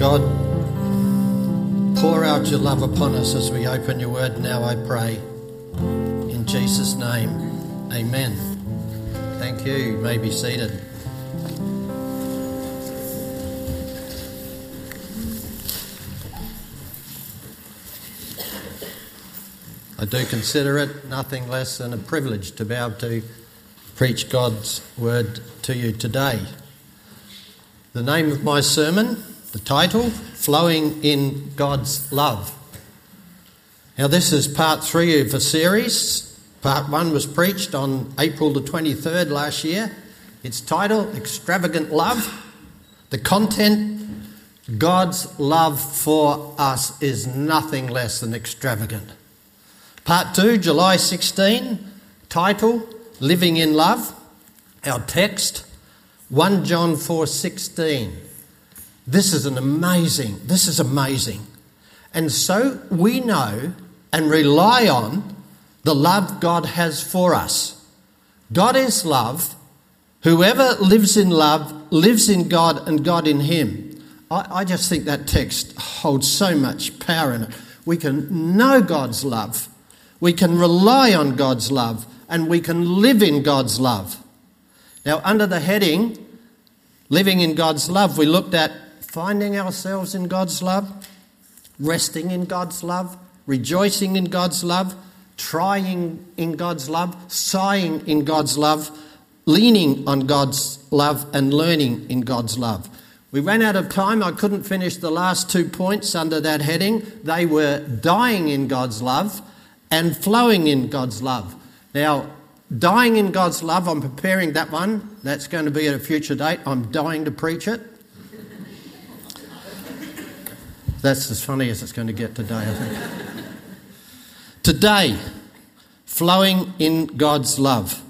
God, pour out your love upon us as we open your word now, I pray. In Jesus' name, amen. Thank you. You may be seated. I do consider it nothing less than a privilege to be able to preach God's word to you today. The name of my sermon, the title, Flowing in God's Love. Now, this is part three of a series. Part one was preached on April the 23rd last year. Its title, Extravagant Love. The content, God's love for us is nothing less than extravagant. Part 2, July 16, title Living in Love. Our text 1 John 4:16. This is an amazing. This is amazing. And so we know and rely on the love God has for us. God is love. Whoever lives in love lives in God and God in him. I, I just think that text holds so much power in it. We can know God's love we can rely on God's love and we can live in God's love. Now, under the heading, Living in God's Love, we looked at finding ourselves in God's love, resting in God's love, rejoicing in God's love, trying in God's love, sighing in God's love, leaning on God's love, and learning in God's love. We ran out of time. I couldn't finish the last two points under that heading. They were dying in God's love and flowing in God's love. Now, dying in God's love, I'm preparing that one. That's going to be at a future date. I'm dying to preach it. That's as funny as it's going to get today, I think. today, flowing in God's love.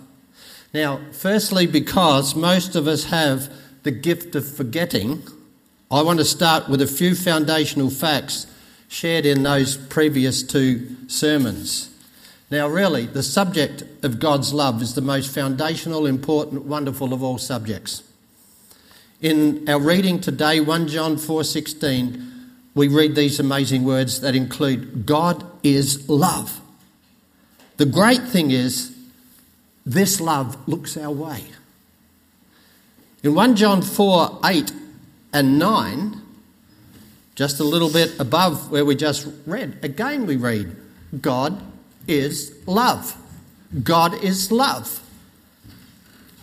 Now, firstly, because most of us have the gift of forgetting, I want to start with a few foundational facts shared in those previous two sermons. Now, really, the subject of God's love is the most foundational, important, wonderful of all subjects. In our reading today, 1 John 4:16, we read these amazing words that include God is love. The great thing is this love looks our way. In 1 John 4 8 and 9, just a little bit above where we just read, again we read, God is love. God is love.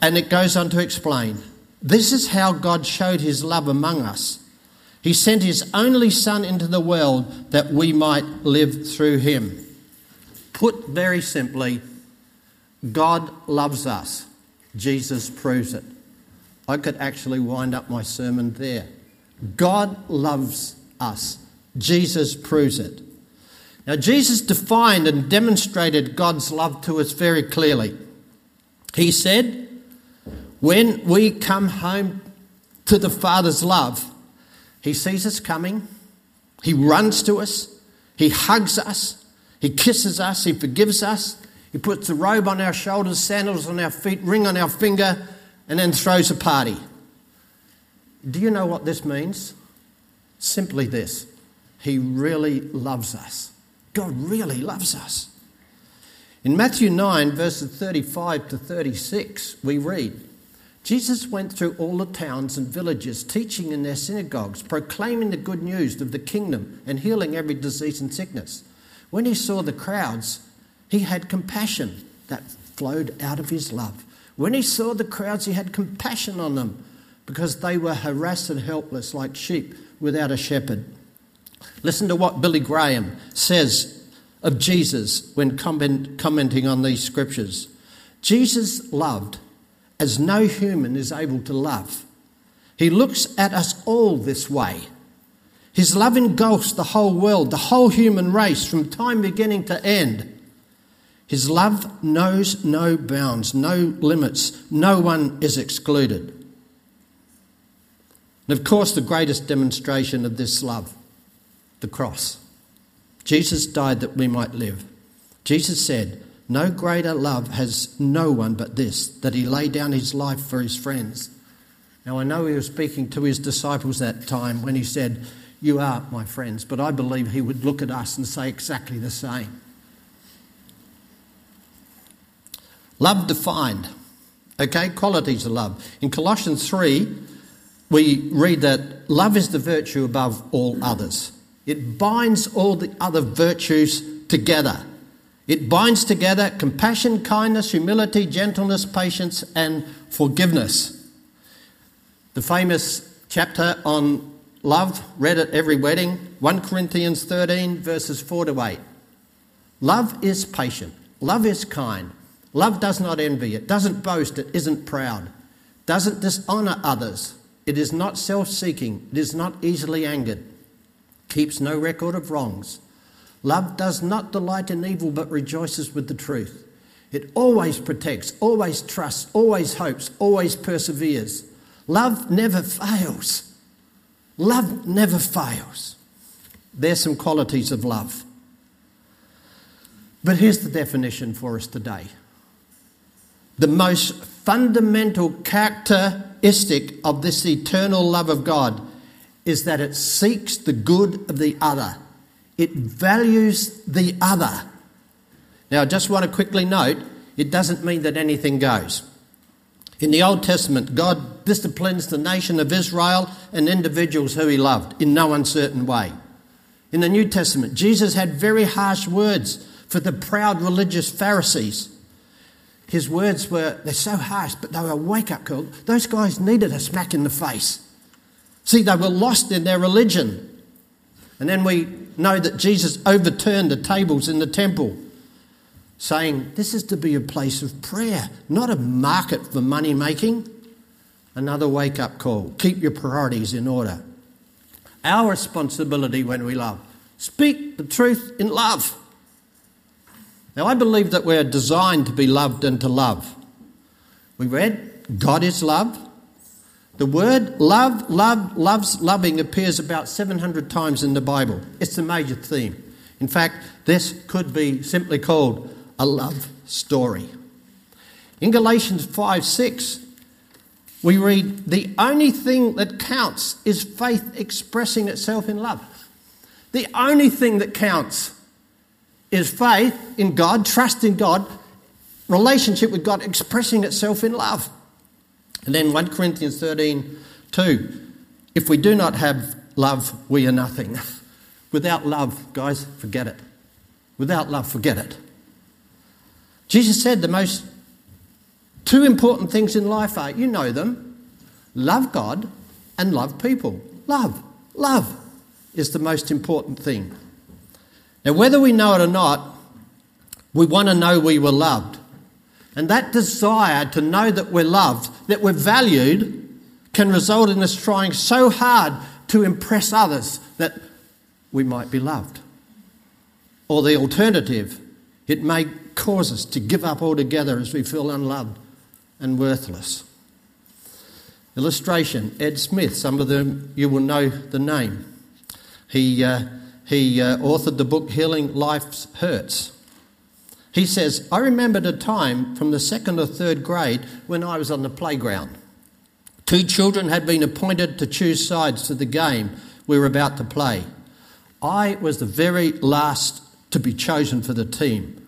And it goes on to explain this is how God showed his love among us. He sent his only Son into the world that we might live through him. Put very simply, God loves us. Jesus proves it. I could actually wind up my sermon there. God loves us. Jesus proves it. Now, Jesus defined and demonstrated God's love to us very clearly. He said, When we come home to the Father's love, He sees us coming, He runs to us, He hugs us, He kisses us, He forgives us, He puts a robe on our shoulders, sandals on our feet, ring on our finger, and then throws a party. Do you know what this means? Simply this He really loves us. God really loves us. In Matthew 9, verses 35 to 36, we read Jesus went through all the towns and villages, teaching in their synagogues, proclaiming the good news of the kingdom, and healing every disease and sickness. When he saw the crowds, he had compassion that flowed out of his love. When he saw the crowds, he had compassion on them because they were harassed and helpless like sheep without a shepherd. Listen to what Billy Graham says of Jesus when comment, commenting on these scriptures. Jesus loved as no human is able to love. He looks at us all this way. His love engulfs the whole world, the whole human race, from time beginning to end. His love knows no bounds, no limits, no one is excluded. And of course, the greatest demonstration of this love, the cross. Jesus died that we might live. Jesus said, No greater love has no one but this, that he lay down his life for his friends. Now, I know he was speaking to his disciples that time when he said, You are my friends, but I believe he would look at us and say exactly the same. Love defined. Okay, qualities of love. In Colossians 3, we read that love is the virtue above all others. It binds all the other virtues together. It binds together compassion, kindness, humility, gentleness, patience, and forgiveness. The famous chapter on love, read at every wedding, 1 Corinthians 13, verses 4 to 8. Love is patient, love is kind, love does not envy, it doesn't boast, it isn't proud, doesn't dishonour others, it is not self seeking, it is not easily angered, keeps no record of wrongs Love does not delight in evil but rejoices with the truth. It always protects, always trusts, always hopes, always perseveres. Love never fails. Love never fails. There's some qualities of love. But here's the definition for us today the most fundamental characteristic of this eternal love of God is that it seeks the good of the other it values the other. Now, I just want to quickly note it doesn't mean that anything goes. In the Old Testament, God disciplines the nation of Israel and individuals who he loved in no uncertain way. In the New Testament, Jesus had very harsh words for the proud religious Pharisees. His words were, they're so harsh, but they were a wake up call. Those guys needed a smack in the face. See, they were lost in their religion. And then we know that Jesus overturned the tables in the temple, saying, This is to be a place of prayer, not a market for money making. Another wake up call. Keep your priorities in order. Our responsibility when we love speak the truth in love. Now, I believe that we're designed to be loved and to love. We read, God is love. The word love, love, loves, loving appears about 700 times in the Bible. It's the major theme. In fact, this could be simply called a love story. In Galatians 5 6, we read, The only thing that counts is faith expressing itself in love. The only thing that counts is faith in God, trust in God, relationship with God expressing itself in love. And then 1 Corinthians 13 2. If we do not have love, we are nothing. Without love, guys, forget it. Without love, forget it. Jesus said the most two important things in life are you know them love God and love people. Love, love is the most important thing. Now, whether we know it or not, we want to know we were loved. And that desire to know that we're loved, that we're valued, can result in us trying so hard to impress others that we might be loved. Or the alternative, it may cause us to give up altogether as we feel unloved and worthless. Illustration Ed Smith, some of them you will know the name. He, uh, he uh, authored the book Healing Life's Hurts. He says, I remembered a time from the second or third grade when I was on the playground. Two children had been appointed to choose sides to the game we were about to play. I was the very last to be chosen for the team.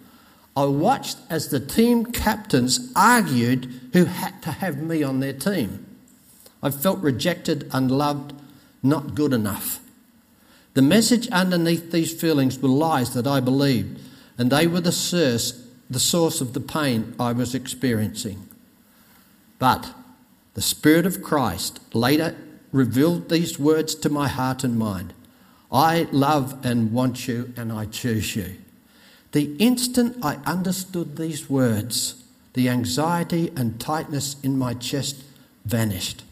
I watched as the team captains argued who had to have me on their team. I felt rejected, unloved, not good enough. The message underneath these feelings were lies that I believed and they were the source, the source of the pain I was experiencing. But the Spirit of Christ later revealed these words to my heart and mind I love and want you, and I choose you. The instant I understood these words, the anxiety and tightness in my chest vanished.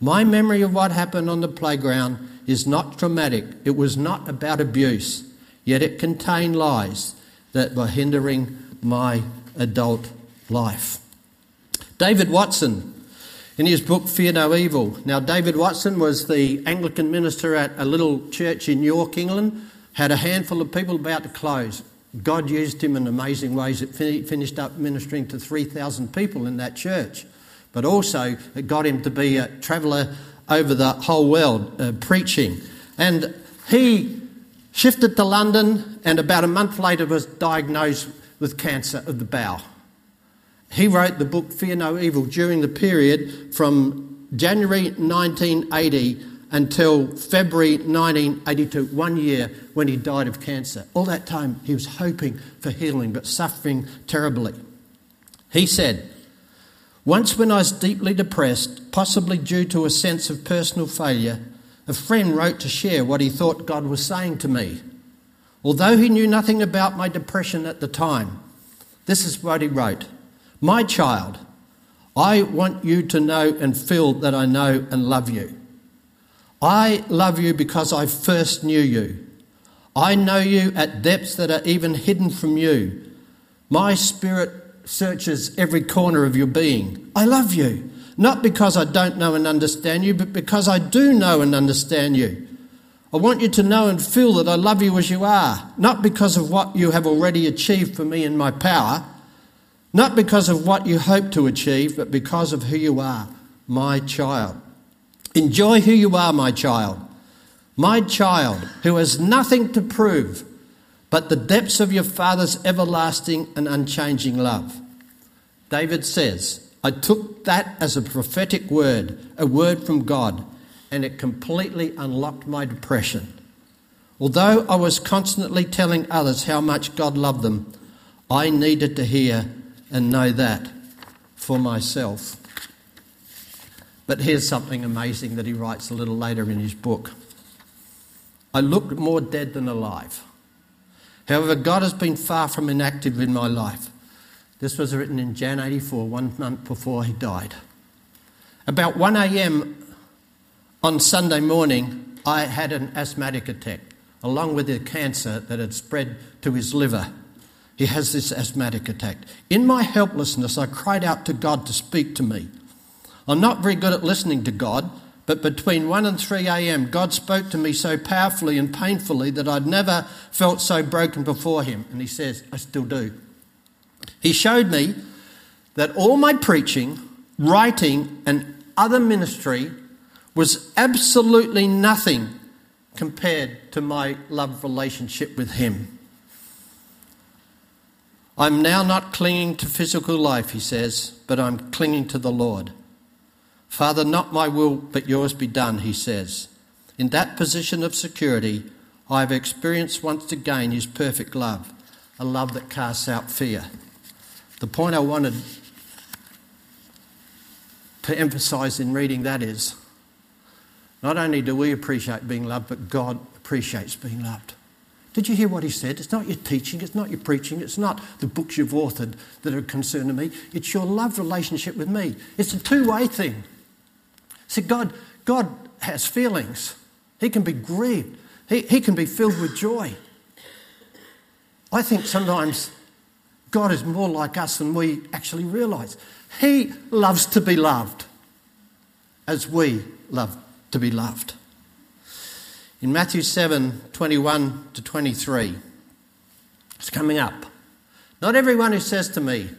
My memory of what happened on the playground is not traumatic. It was not about abuse, yet it contained lies that were hindering my adult life. David Watson, in his book Fear No Evil. Now, David Watson was the Anglican minister at a little church in York, England, had a handful of people about to close. God used him in amazing ways. It finished up ministering to 3,000 people in that church. but also it got him to be a traveller over the whole world uh, preaching. And he shifted to London and about a month later was diagnosed with cancer of the bowel. He wrote the book Fear No Evil during the period from January 1980 until February 1982, one year when he died of cancer. All that time he was hoping for healing but suffering terribly. He said, Once when I was deeply depressed, possibly due to a sense of personal failure, a friend wrote to share what he thought God was saying to me. Although he knew nothing about my depression at the time, this is what he wrote My child, I want you to know and feel that I know and love you. I love you because I first knew you. I know you at depths that are even hidden from you. My spirit searches every corner of your being. I love you, not because I don't know and understand you, but because I do know and understand you. I want you to know and feel that I love you as you are, not because of what you have already achieved for me in my power, not because of what you hope to achieve, but because of who you are, my child. Enjoy who you are, my child. My child, who has nothing to prove but the depths of your Father's everlasting and unchanging love. David says, I took that as a prophetic word, a word from God, and it completely unlocked my depression. Although I was constantly telling others how much God loved them, I needed to hear and know that for myself. But here's something amazing that he writes a little later in his book. I looked more dead than alive. However, God has been far from inactive in my life. This was written in Jan 84, one month before he died. About 1 a.m. on Sunday morning, I had an asthmatic attack, along with the cancer that had spread to his liver. He has this asthmatic attack. In my helplessness, I cried out to God to speak to me. I'm not very good at listening to God, but between 1 and 3 a.m., God spoke to me so powerfully and painfully that I'd never felt so broken before Him. And He says, I still do. He showed me that all my preaching, writing, and other ministry was absolutely nothing compared to my love relationship with Him. I'm now not clinging to physical life, he says, but I'm clinging to the Lord. Father, not my will, but yours be done, he says. In that position of security, I have experienced once again his perfect love, a love that casts out fear. The point I wanted to emphasize in reading that is not only do we appreciate being loved, but God appreciates being loved. Did you hear what he said? It's not your teaching, it's not your preaching, it's not the books you've authored that are concerned to me. It's your love relationship with me. It's a two way thing. See, God, God has feelings. He can be grieved. He, he can be filled with joy. I think sometimes God is more like us than we actually realise. He loves to be loved as we love to be loved. In Matthew 7 21 to 23, it's coming up. Not everyone who says to me,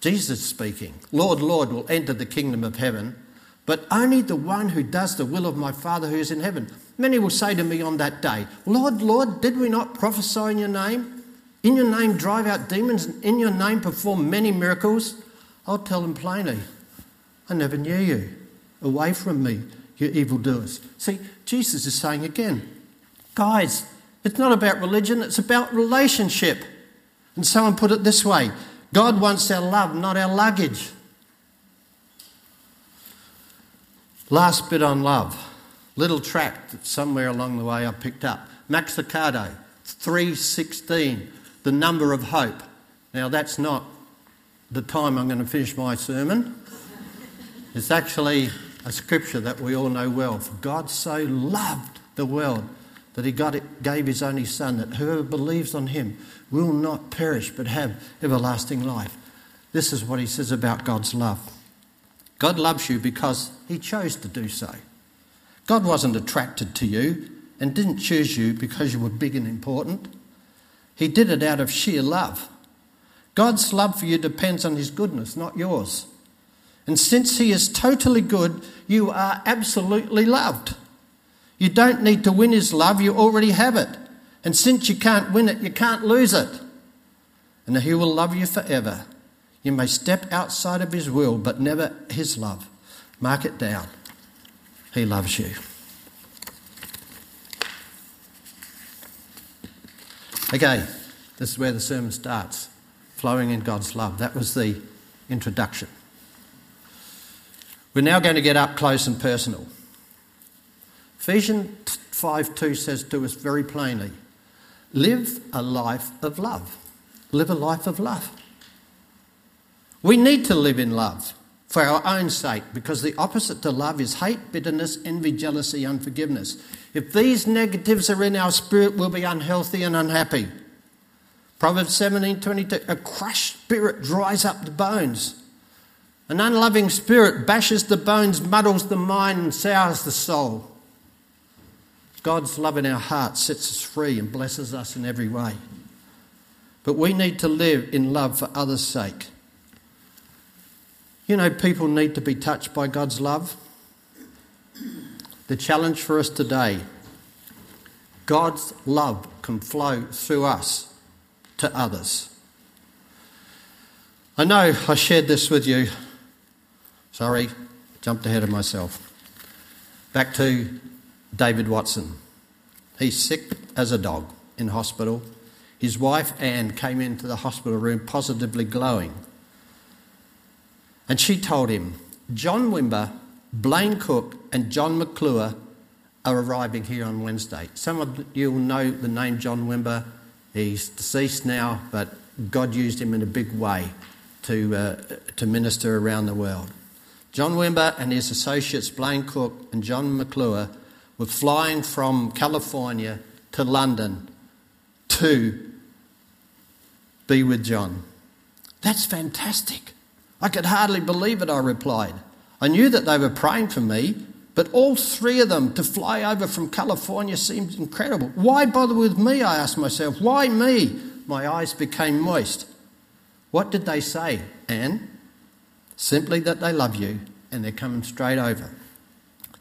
Jesus speaking, Lord, Lord, will enter the kingdom of heaven but only the one who does the will of my Father who is in heaven. Many will say to me on that day, Lord, Lord, did we not prophesy in your name? In your name drive out demons, and in your name perform many miracles? I'll tell them plainly, I never knew you. Away from me, you evildoers. See, Jesus is saying again, guys, it's not about religion, it's about relationship. And someone put it this way God wants our love, not our luggage. Last bit on love. Little tract that somewhere along the way I picked up. Max Lucado, 316, the number of hope. Now that's not the time I'm going to finish my sermon. It's actually a scripture that we all know well. For God so loved the world that he got it, gave his only Son, that whoever believes on him will not perish but have everlasting life. This is what he says about God's love. God loves you because He chose to do so. God wasn't attracted to you and didn't choose you because you were big and important. He did it out of sheer love. God's love for you depends on His goodness, not yours. And since He is totally good, you are absolutely loved. You don't need to win His love, you already have it. And since you can't win it, you can't lose it. And He will love you forever. You may step outside of His will, but never His love. Mark it down. He loves you. Okay, this is where the sermon starts flowing in God's love. That was the introduction. We're now going to get up close and personal. Ephesians 5 2 says to us very plainly live a life of love. Live a life of love. We need to live in love for our own sake because the opposite to love is hate, bitterness, envy, jealousy, unforgiveness. If these negatives are in our spirit, we'll be unhealthy and unhappy. Proverbs 17:22 A crushed spirit dries up the bones. An unloving spirit bashes the bones, muddles the mind, and sours the soul. God's love in our hearts sets us free and blesses us in every way. But we need to live in love for others' sake. You know, people need to be touched by God's love. The challenge for us today God's love can flow through us to others. I know I shared this with you. Sorry, jumped ahead of myself. Back to David Watson. He's sick as a dog in hospital. His wife Anne came into the hospital room positively glowing. And she told him, John Wimber, Blaine Cook, and John McClure are arriving here on Wednesday. Some of you will know the name John Wimber. He's deceased now, but God used him in a big way to, uh, to minister around the world. John Wimber and his associates, Blaine Cook and John McClure, were flying from California to London to be with John. That's fantastic. I could hardly believe it, I replied. I knew that they were praying for me, but all three of them to fly over from California seemed incredible. Why bother with me? I asked myself. Why me? My eyes became moist. What did they say, Anne? Simply that they love you and they're coming straight over.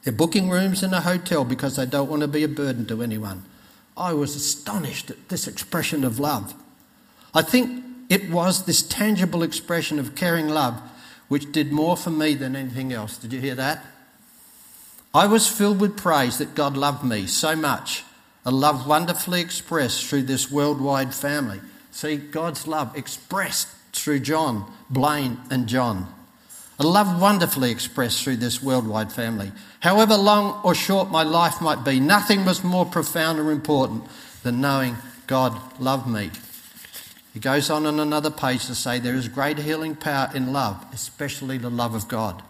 They're booking rooms in a hotel because they don't want to be a burden to anyone. I was astonished at this expression of love. I think it was this tangible expression of caring love which did more for me than anything else. Did you hear that? I was filled with praise that God loved me so much, a love wonderfully expressed through this worldwide family. See, God's love expressed through John, Blaine, and John. A love wonderfully expressed through this worldwide family. However long or short my life might be, nothing was more profound or important than knowing God loved me. He goes on in another page to say there is great healing power in love, especially the love of God.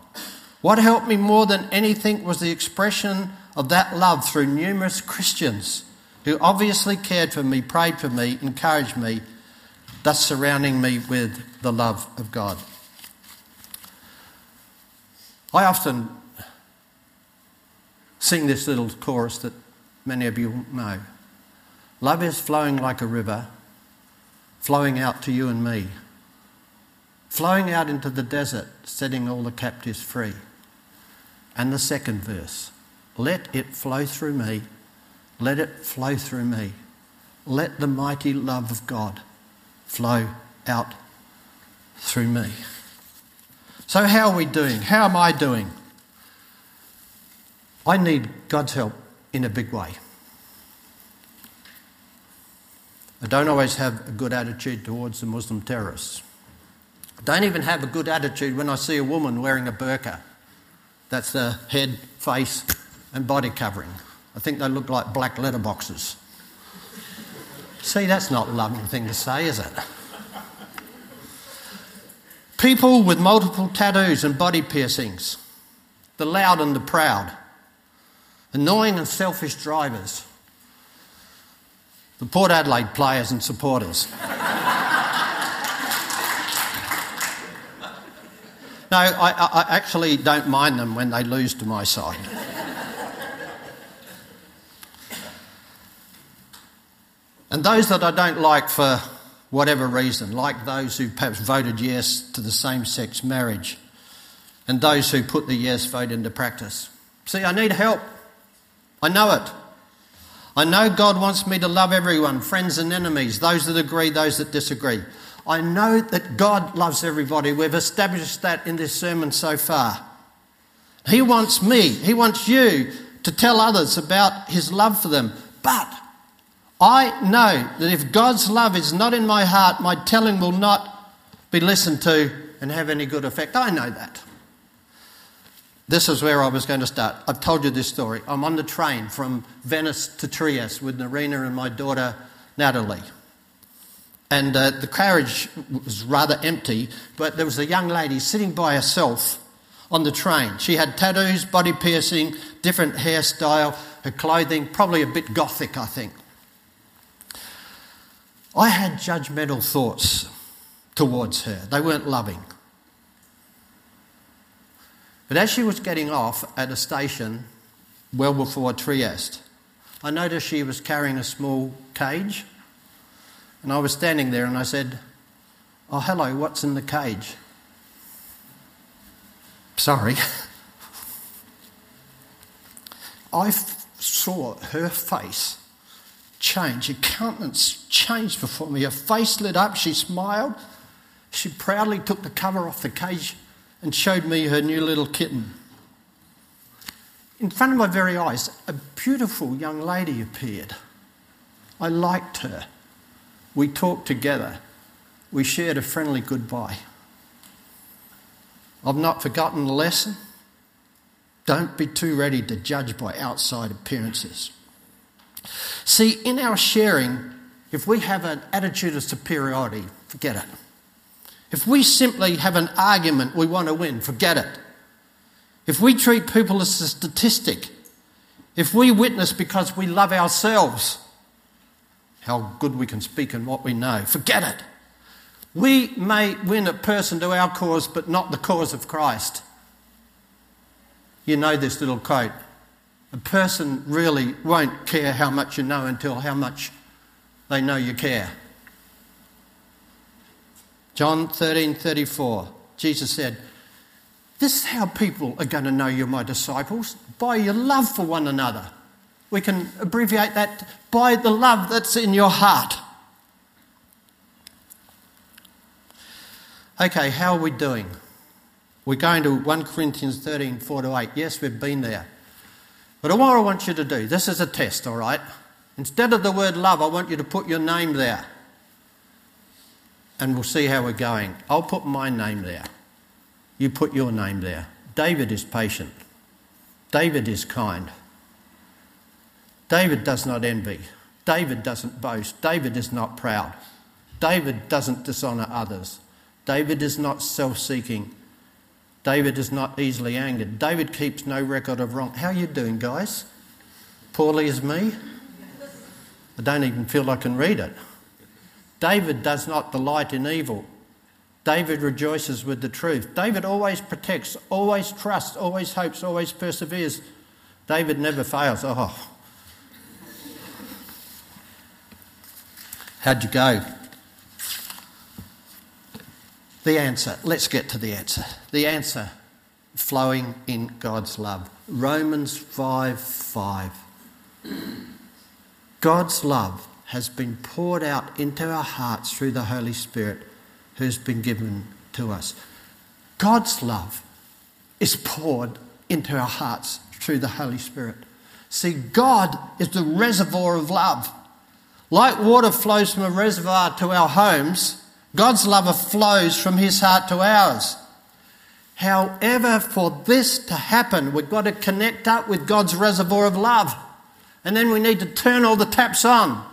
What helped me more than anything was the expression of that love through numerous Christians who obviously cared for me, prayed for me, encouraged me, thus surrounding me with the love of God. I often sing this little chorus that many of you know. Love is flowing like a river flowing out to you and me, flowing out into the desert, setting all the captives free. And the second verse let it flow through me, let it flow through me. Let the mighty love of God flow out through me. So, how are we doing? How am I doing? I need God's help in a big way. I don't always have a good attitude towards the Muslim terrorists. Don't even have a good attitude when I see a woman wearing a burqa. That's the head, face, and body covering. I think they look like black letterboxes. See, that's not a loving thing to say, is it? People with multiple tattoos and body piercings, the loud and the proud, annoying and selfish drivers, the Port Adelaide players and supporters. No, I, I, actually don't mind them when they lose to my side. and those that I don't like for whatever reason, like those who perhaps voted yes to the same sex marriage, and those who put the yes vote into practice. See, I need help. I know it. I know God wants me to love everyone, friends and enemies, those that agree, those that disagree. I know that God loves everybody. We've established that in this sermon so far. He wants me, He wants you to tell others about His love for them. But I know that if God's love is not in my heart, my telling will not be listened to and have any good effect. I know that. This is where I was going to start. I've told you this story. I'm on the train from Venice to Trieste with Narina and my daughter Natalie. And uh, the carriage was rather empty, but there was a young lady sitting by herself on the train. She had tattoos, body piercing, different hairstyle, her clothing, probably a bit gothic, I think. I had judgmental thoughts towards her. They weren't loving. But as she was getting off at a station well before Trieste, I noticed she was carrying a small cage. And I was standing there and I said, Oh, hello, what's in the cage? Sorry. I saw her face change. Her countenance changed before me. Her face lit up. She smiled. She proudly took the cover off the cage and showed me her new little kitten. In front of my very eyes, a beautiful young lady appeared. I liked her. We talked together. We shared a friendly goodbye. I've not forgotten the lesson. Don't be too ready to judge by outside appearances. See, in our sharing, if we have an attitude of superiority, forget it. If we simply have an argument we want to win, forget it. If we treat people as a statistic, if we witness because we love ourselves, how good we can speak and what we know, forget it. We may win a person to our cause, but not the cause of Christ. You know this little quote. A person really won't care how much you know until how much they know you care. John 13 34, Jesus said, This is how people are going to know you're my disciples by your love for one another. We can abbreviate that by the love that's in your heart. Okay, how are we doing? We're going to 1 Corinthians 13 4 to 8. Yes, we've been there. But what I want you to do, this is a test, all right? Instead of the word love, I want you to put your name there and we'll see how we're going. I'll put my name there. You put your name there. David is patient. David is kind. David does not envy. David doesn't boast. David is not proud. David doesn't dishonour others. David is not self seeking. David is not easily angered. David keeps no record of wrong. How are you doing, guys? Poorly as me? I don't even feel I can read it. David does not delight in evil. David rejoices with the truth. David always protects, always trusts, always hopes, always perseveres. David never fails. Oh. How'd you go? The answer. Let's get to the answer. The answer flowing in God's love. Romans 5 5. God's love has been poured out into our hearts through the Holy Spirit who's been given to us. God's love is poured into our hearts through the Holy Spirit. See, God is the reservoir of love. Like water flows from a reservoir to our homes, God's love flows from his heart to ours. However, for this to happen, we've got to connect up with God's reservoir of love. And then we need to turn all the taps on.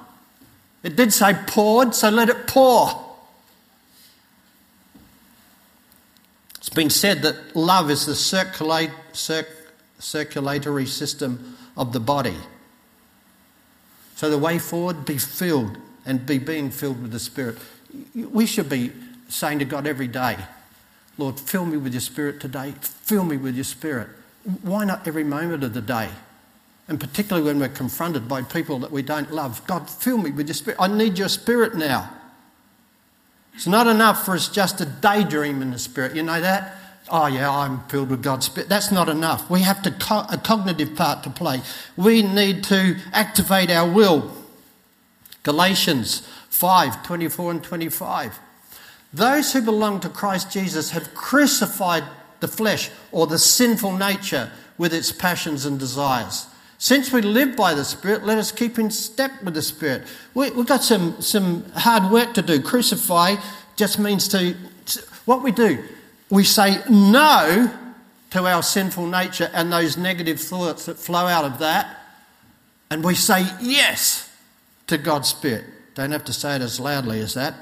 It did say poured, so let it pour. It's been said that love is the circulate, circ, circulatory system of the body. So the way forward, be filled and be being filled with the Spirit. We should be saying to God every day, Lord, fill me with your Spirit today. Fill me with your Spirit. Why not every moment of the day? And particularly when we're confronted by people that we don't love. God, fill me with your spirit. I need your spirit now. It's not enough for us just to daydream in the spirit. You know that? Oh yeah, I'm filled with God's Spirit. That's not enough. We have to co- a cognitive part to play. We need to activate our will. Galatians 5 24 and 25. Those who belong to Christ Jesus have crucified the flesh or the sinful nature with its passions and desires. Since we live by the Spirit, let us keep in step with the Spirit. We, have got some, some hard work to do. Crucify just means to, what we do, we say no to our sinful nature and those negative thoughts that flow out of that, and we say yes to God's Spirit. Don't have to say it as loudly as that.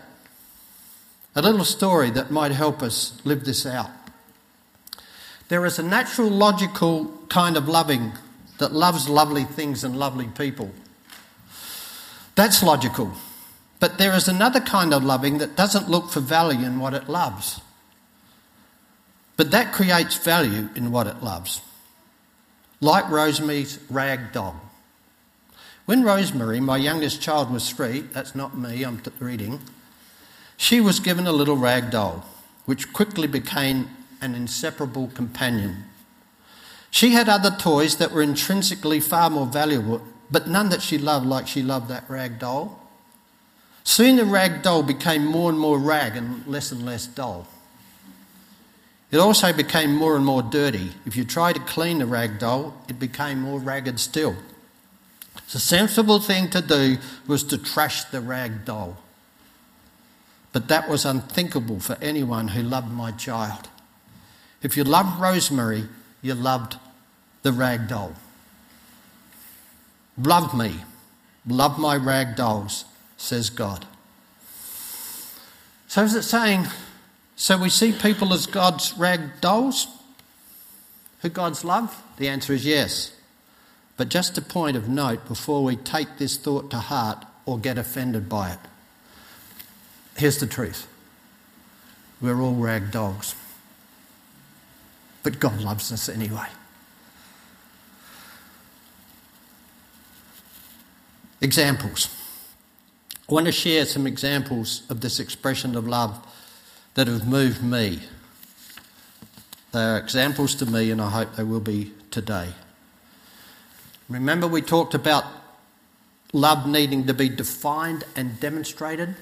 A little story that might help us live this out. There is a natural, logical kind of loving that loves lovely things and lovely people. That's logical. But there is another kind of loving that doesn't look for value in what it loves. But that creates value in what it loves. Like Rosemary's rag doll. When Rosemary, my youngest child, was three, that's not me, I'm reading, she was given a little rag doll, which quickly became an inseparable companion. She had other toys that were intrinsically far more valuable, but none that she loved like she loved that rag doll. Soon the rag doll became more and more rag and less and less doll. It also became more and more dirty. If you tried to clean the rag doll, it became more ragged still. The sensible thing to do was to trash the rag doll. But that was unthinkable for anyone who loved my child. If you loved Rosemary, you loved the rag doll. Love me, love my rag dolls, says God. So is it saying, so we see people as God's rag dolls? Who God's love? The answer is yes. But just a point of note before we take this thought to heart or get offended by it. Here's the truth we're all rag dolls. But God loves us anyway. Examples. I want to share some examples of this expression of love that have moved me. They are examples to me, and I hope they will be today. Remember, we talked about love needing to be defined and demonstrated,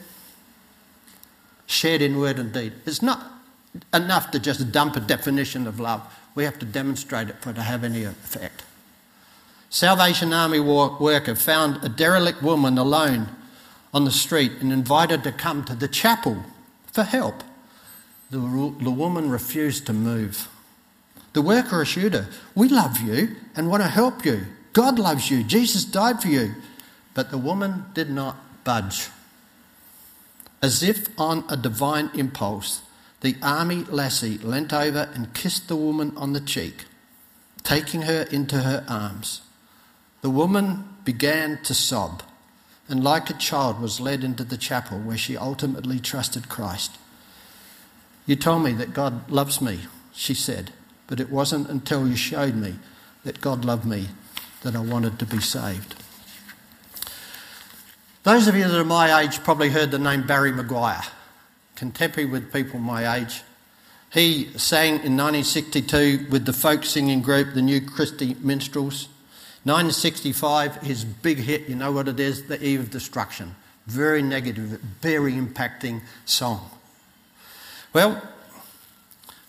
shared in word and deed. It's not enough to just dump a definition of love, we have to demonstrate it for it to have any effect. Salvation Army worker found a derelict woman alone on the street and invited her to come to the chapel for help. The, the woman refused to move. The worker assured her, We love you and want to help you. God loves you. Jesus died for you. But the woman did not budge. As if on a divine impulse, the army lassie leant over and kissed the woman on the cheek, taking her into her arms. The woman began to sob, and like a child was led into the chapel where she ultimately trusted Christ. You told me that God loves me, she said, but it wasn't until you showed me that God loved me that I wanted to be saved. Those of you that are my age probably heard the name Barry McGuire, contemporary with people my age. He sang in 1962 with the folk singing group, the New Christy Minstrels. 1965, his big hit, you know what it is? The Eve of Destruction. Very negative, very impacting song. Well,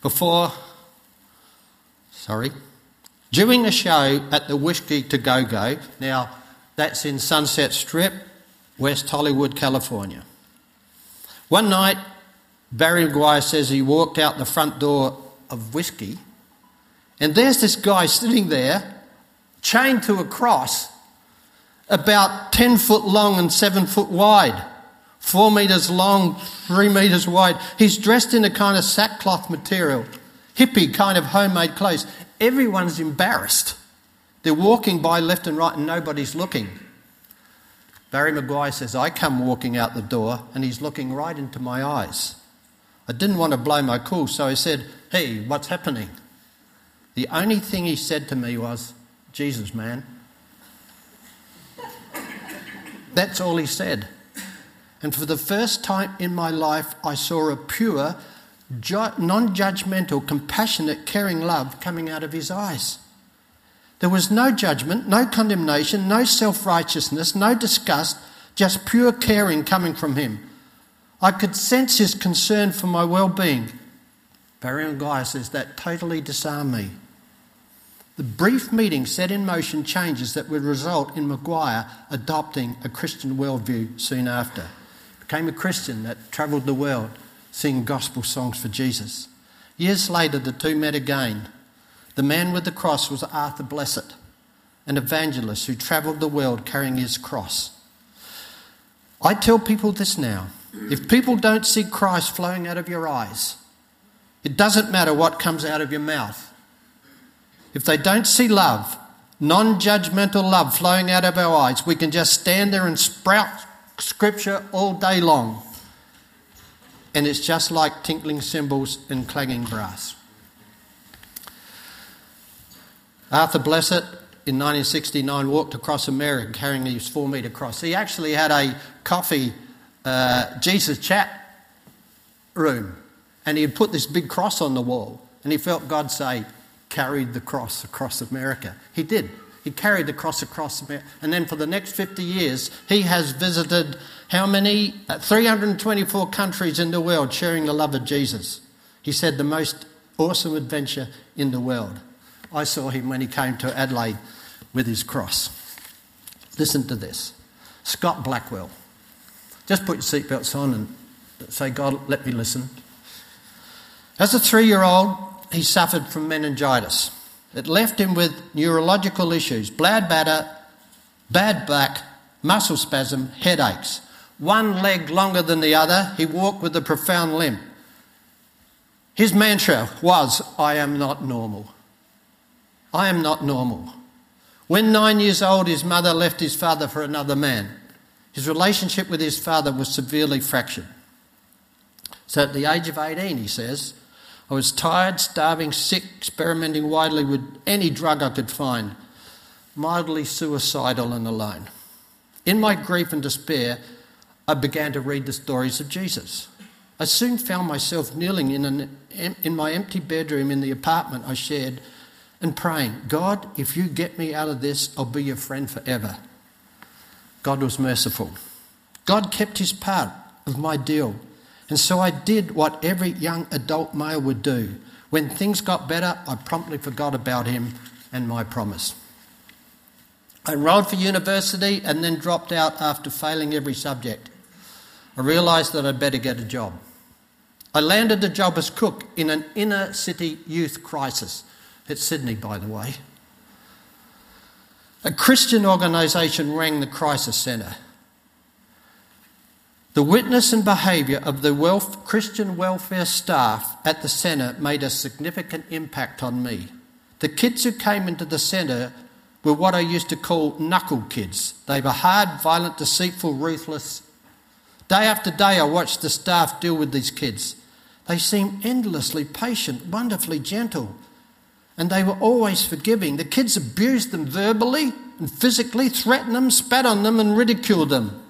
before, sorry, during a show at the Whisky a Go Go, now that's in Sunset Strip, West Hollywood, California. One night, Barry McGuire says he walked out the front door of Whisky, and there's this guy sitting there chained to a cross about 10 foot long and 7 foot wide, 4 metres long, 3 metres wide. He's dressed in a kind of sackcloth material, hippie kind of homemade clothes. Everyone's embarrassed. They're walking by left and right and nobody's looking. Barry McGuire says, I come walking out the door and he's looking right into my eyes. I didn't want to blow my cool, so I said, Hey, what's happening? The only thing he said to me was, Jesus, man. That's all he said. And for the first time in my life, I saw a pure, non judgmental, compassionate, caring love coming out of his eyes. There was no judgment, no condemnation, no self righteousness, no disgust, just pure caring coming from him. I could sense his concern for my well being. Barry McGuire says that totally disarmed me. The brief meeting set in motion changes that would result in McGuire adopting a Christian worldview soon after. Became a Christian that travelled the world singing gospel songs for Jesus. Years later, the two met again. The man with the cross was Arthur Blessitt, an evangelist who travelled the world carrying his cross. I tell people this now if people don't see Christ flowing out of your eyes, it doesn't matter what comes out of your mouth. If they don't see love, non judgmental love flowing out of our eyes, we can just stand there and sprout scripture all day long. And it's just like tinkling cymbals and clanging brass. Arthur Blessitt in 1969 walked across America carrying his four metre cross. He actually had a coffee uh, Jesus chat room and he had put this big cross on the wall and he felt God say, carried the cross across America. He did. He carried the cross across. And then for the next 50 years, he has visited how many? Uh, 324 countries in the world sharing the love of Jesus. He said the most awesome adventure in the world. I saw him when he came to Adelaide with his cross. Listen to this Scott Blackwell. Just put your seatbelts on and say, God, let me listen. As a three year old, he suffered from meningitis. It left him with neurological issues, batter, bad back, muscle spasm, headaches. One leg longer than the other, he walked with a profound limp. His mantra was, I am not normal. I am not normal. When nine years old, his mother left his father for another man. His relationship with his father was severely fractured. So at the age of 18, he says, I was tired, starving, sick, experimenting widely with any drug I could find, mildly suicidal and alone. In my grief and despair, I began to read the stories of Jesus. I soon found myself kneeling in, an, in my empty bedroom in the apartment I shared and praying, God, if you get me out of this, I'll be your friend forever. God was merciful. God kept his part of my deal and so I did what every young adult male would do. When things got better, I promptly forgot about him and my promise. I enrolled for university and then dropped out after failing every subject. I realised that I'd better get a job. I landed a job as cook in an inner city youth crisis. It's Sydney, by the way. A Christian organisation rang the crisis centre. The witness and behaviour of the welf- Christian welfare staff at the centre made a significant impact on me. The kids who came into the centre were what I used to call knuckle kids. They were hard, violent, deceitful, ruthless. Day after day, I watched the staff deal with these kids. They seemed endlessly patient, wonderfully gentle, and they were always forgiving. The kids abused them verbally and physically, threatened them, spat on them, and ridiculed them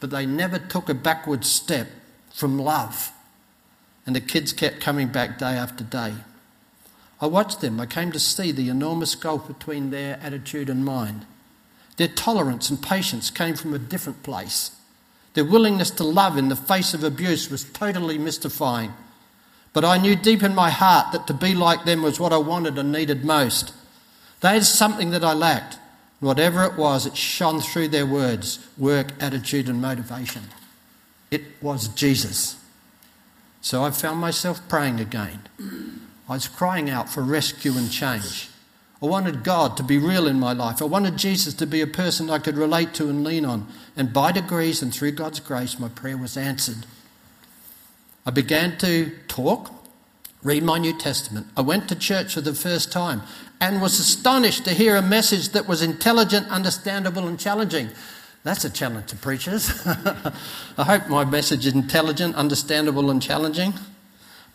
but they never took a backward step from love. And the kids kept coming back day after day. I watched them. I came to see the enormous gulf between their attitude and mine. Their tolerance and patience came from a different place. Their willingness to love in the face of abuse was totally mystifying. But I knew deep in my heart that to be like them was what I wanted and needed most. They had something that I lacked Whatever it was, it shone through their words, work, attitude, and motivation. It was Jesus. So I found myself praying again. I was crying out for rescue and change. I wanted God to be real in my life. I wanted Jesus to be a person I could relate to and lean on. And by degrees and through God's grace, my prayer was answered. I began to talk, read my New Testament. I went to church for the first time and was astonished to hear a message that was intelligent, understandable, and challenging. That's a challenge to preachers. I hope my message is intelligent, understandable, and challenging.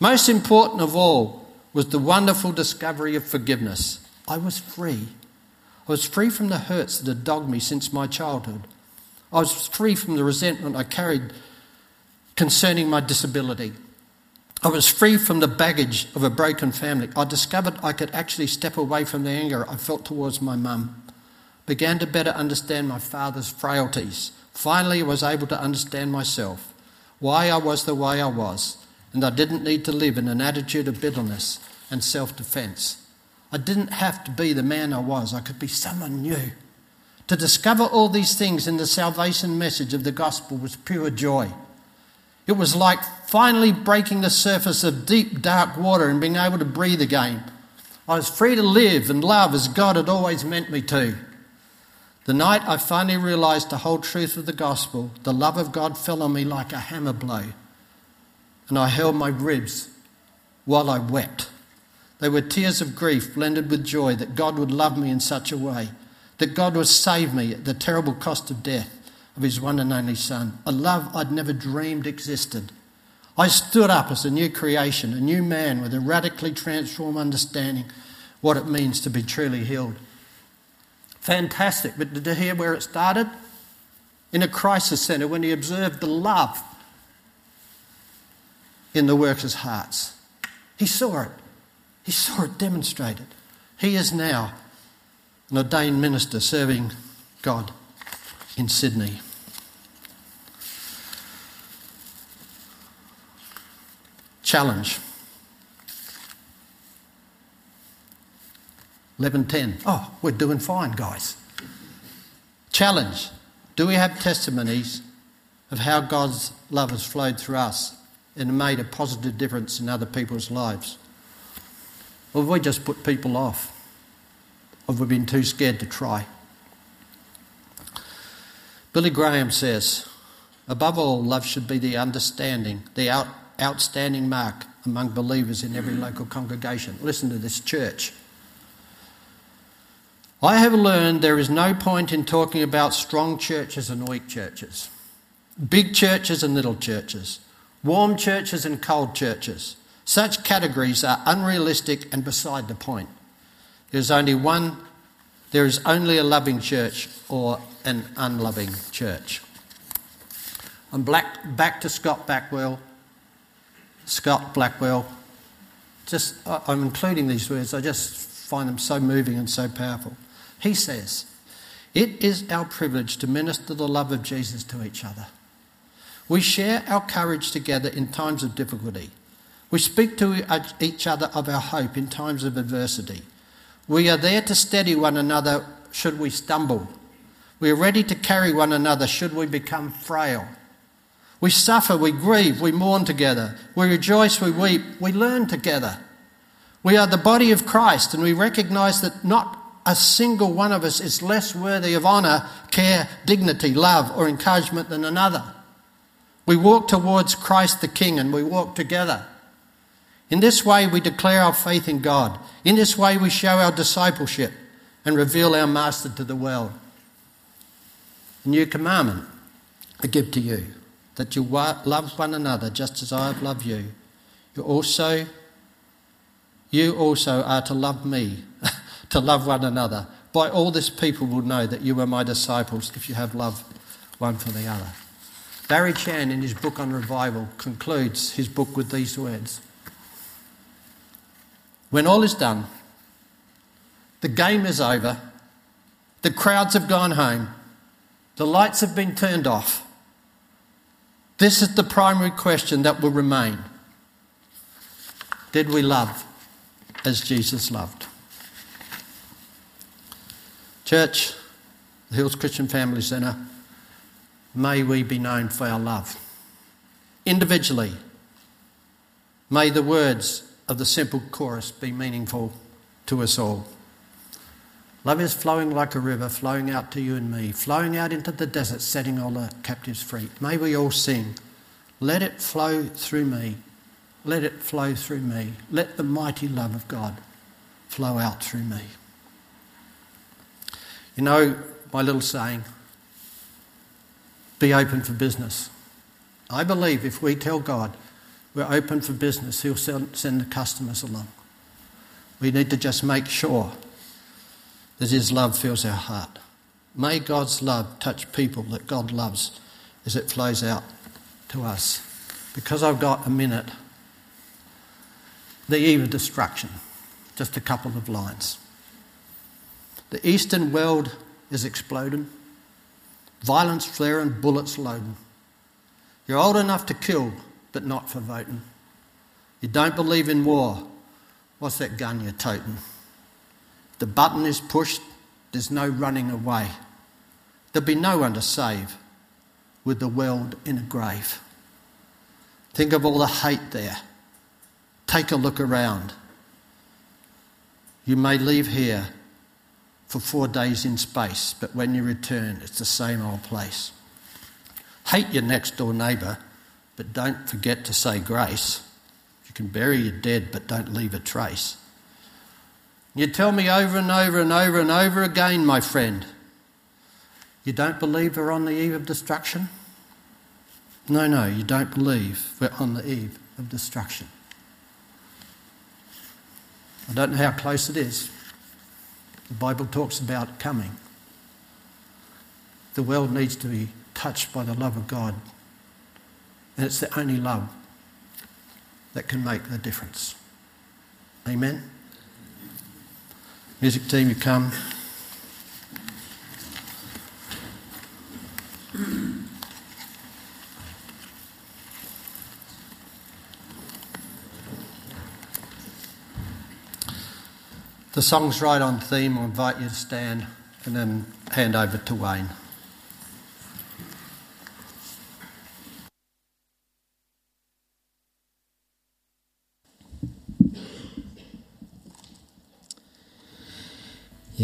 Most important of all was the wonderful discovery of forgiveness. I was free. I was free from the hurts that had dogged me since my childhood. I was free from the resentment I carried concerning my disability. I was free from the baggage of a broken family. I discovered I could actually step away from the anger I felt towards my mum. Began to better understand my father's frailties. Finally, I was able to understand myself, why I was the way I was, and I didn't need to live in an attitude of bitterness and self defence. I didn't have to be the man I was, I could be someone new. To discover all these things in the salvation message of the gospel was pure joy. It was like finally breaking the surface of deep, dark water and being able to breathe again. I was free to live and love as God had always meant me to. The night I finally realised the whole truth of the gospel, the love of God fell on me like a hammer blow, and I held my ribs while I wept. They were tears of grief blended with joy that God would love me in such a way, that God would save me at the terrible cost of death of his one and only Son, a love I'd never dreamed existed. I stood up as a new creation, a new man with a radically transformed understanding what it means to be truly healed. Fantastic, but did you hear where it started? In a crisis centre when he observed the love in the workers' hearts. He saw it. He saw it demonstrated. He is now an ordained minister serving God in Sydney. Challenge. 11:10. Oh, we're doing fine, guys. Challenge. Do we have testimonies of how God's love has flowed through us and made a positive difference in other people's lives? Or have we just put people off? Or have we been too scared to try? Billy Graham says, above all, love should be the understanding, the out, outstanding mark among believers in every local congregation. Listen to this church. I have learned there is no point in talking about strong churches and weak churches, big churches and little churches, warm churches and cold churches. Such categories are unrealistic and beside the point. There's only one, there is only a loving church or an unloving church. I'm black, back to Scott Blackwell. Scott Blackwell. Just, I'm including these words, I just find them so moving and so powerful. He says, It is our privilege to minister the love of Jesus to each other. We share our courage together in times of difficulty. We speak to each other of our hope in times of adversity. We are there to steady one another should we stumble we are ready to carry one another should we become frail. We suffer, we grieve, we mourn together. We rejoice, we weep, we learn together. We are the body of Christ and we recognize that not a single one of us is less worthy of honour, care, dignity, love, or encouragement than another. We walk towards Christ the King and we walk together. In this way, we declare our faith in God. In this way, we show our discipleship and reveal our Master to the world. A new commandment I give to you that you love one another just as I have loved you. You also, you also are to love me, to love one another. By all this, people will know that you are my disciples if you have love one for the other. Barry Chant, in his book on revival, concludes his book with these words When all is done, the game is over, the crowds have gone home the lights have been turned off. This is the primary question that will remain Did we love as Jesus loved? Church, the Hills Christian Family Centre, may we be known for our love. Individually, may the words of the simple chorus be meaningful to us all. Love is flowing like a river, flowing out to you and me, flowing out into the desert, setting all the captives free. May we all sing, Let it flow through me. Let it flow through me. Let the mighty love of God flow out through me. You know, my little saying, be open for business. I believe if we tell God we're open for business, He'll send the customers along. We need to just make sure that His love fills our heart. May God's love touch people that God loves as it flows out to us. Because I've got a minute, the eve of destruction. Just a couple of lines. The eastern world is exploding, violence flaring, bullets loading. You're old enough to kill, but not for voting. You don't believe in war. What's that gun you're toting? The button is pushed, there's no running away. There'll be no one to save with the world in a grave. Think of all the hate there. Take a look around. You may leave here for four days in space, but when you return, it's the same old place. Hate your next door neighbour, but don't forget to say grace. You can bury your dead, but don't leave a trace. You tell me over and over and over and over again, my friend, you don't believe we're on the eve of destruction? No, no, you don't believe we're on the eve of destruction. I don't know how close it is. The Bible talks about coming. The world needs to be touched by the love of God. And it's the only love that can make the difference. Amen. Music team, you come. The song's right on theme. I'll invite you to stand and then hand over to Wayne.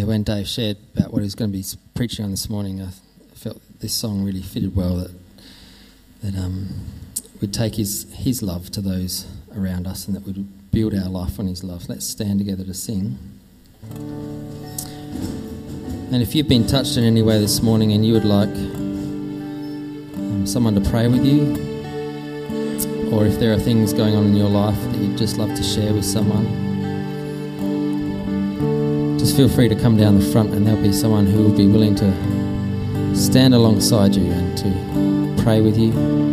Yeah, when Dave shared about what he was going to be preaching on this morning, I felt this song really fitted well that that um, we'd take his his love to those around us and that we'd build our life on his love. Let's stand together to sing. And if you've been touched in any way this morning and you would like um, someone to pray with you, or if there are things going on in your life that you'd just love to share with someone, just feel free to come down the front and there'll be someone who will be willing to stand alongside you and to pray with you.